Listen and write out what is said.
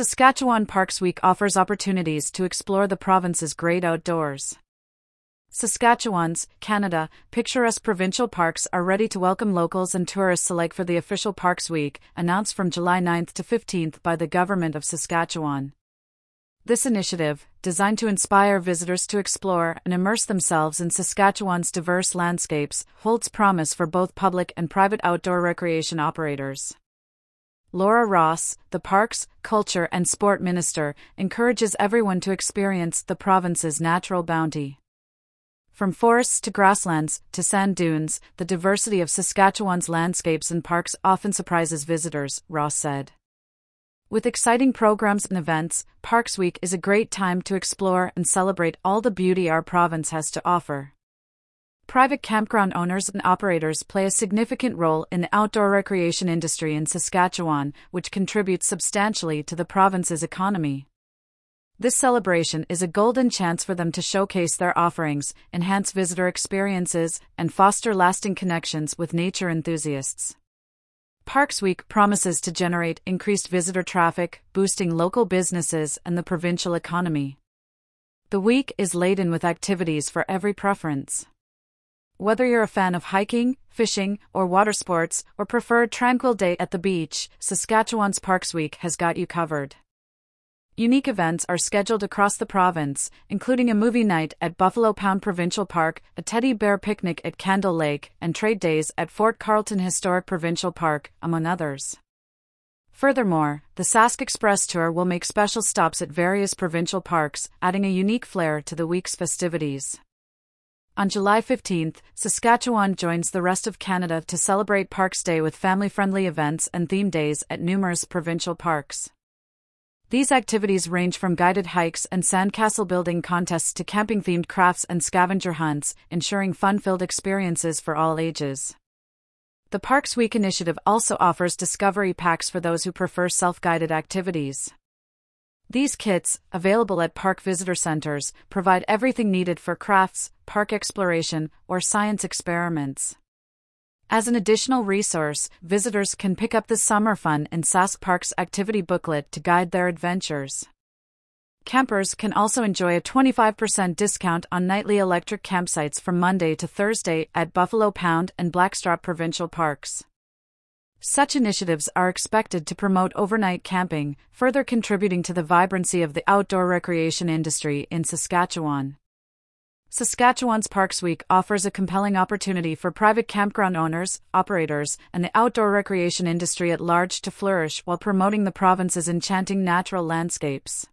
Saskatchewan Parks Week offers opportunities to explore the province's great outdoors. Saskatchewan's, Canada, picturesque provincial parks are ready to welcome locals and tourists alike for the official Parks Week, announced from July 9th to 15th by the Government of Saskatchewan. This initiative, designed to inspire visitors to explore and immerse themselves in Saskatchewan's diverse landscapes, holds promise for both public and private outdoor recreation operators. Laura Ross, the Parks, Culture and Sport Minister, encourages everyone to experience the province's natural bounty. From forests to grasslands to sand dunes, the diversity of Saskatchewan's landscapes and parks often surprises visitors, Ross said. With exciting programs and events, Parks Week is a great time to explore and celebrate all the beauty our province has to offer. Private campground owners and operators play a significant role in the outdoor recreation industry in Saskatchewan, which contributes substantially to the province's economy. This celebration is a golden chance for them to showcase their offerings, enhance visitor experiences, and foster lasting connections with nature enthusiasts. Parks Week promises to generate increased visitor traffic, boosting local businesses and the provincial economy. The week is laden with activities for every preference. Whether you're a fan of hiking, fishing, or water sports, or prefer a tranquil day at the beach, Saskatchewan's Parks Week has got you covered. Unique events are scheduled across the province, including a movie night at Buffalo Pound Provincial Park, a teddy bear picnic at Candle Lake, and trade days at Fort Carlton Historic Provincial Park, among others. Furthermore, the Sask Express Tour will make special stops at various provincial parks, adding a unique flair to the week's festivities. On July 15, Saskatchewan joins the rest of Canada to celebrate Parks Day with family friendly events and theme days at numerous provincial parks. These activities range from guided hikes and sandcastle building contests to camping themed crafts and scavenger hunts, ensuring fun filled experiences for all ages. The Parks Week initiative also offers discovery packs for those who prefer self guided activities. These kits, available at park visitor centers, provide everything needed for crafts, park exploration, or science experiments. As an additional resource, visitors can pick up the Summer Fun and Sask Parks activity booklet to guide their adventures. Campers can also enjoy a 25% discount on nightly electric campsites from Monday to Thursday at Buffalo Pound and Blackstrap Provincial Parks. Such initiatives are expected to promote overnight camping, further contributing to the vibrancy of the outdoor recreation industry in Saskatchewan. Saskatchewan's Parks Week offers a compelling opportunity for private campground owners, operators, and the outdoor recreation industry at large to flourish while promoting the province's enchanting natural landscapes.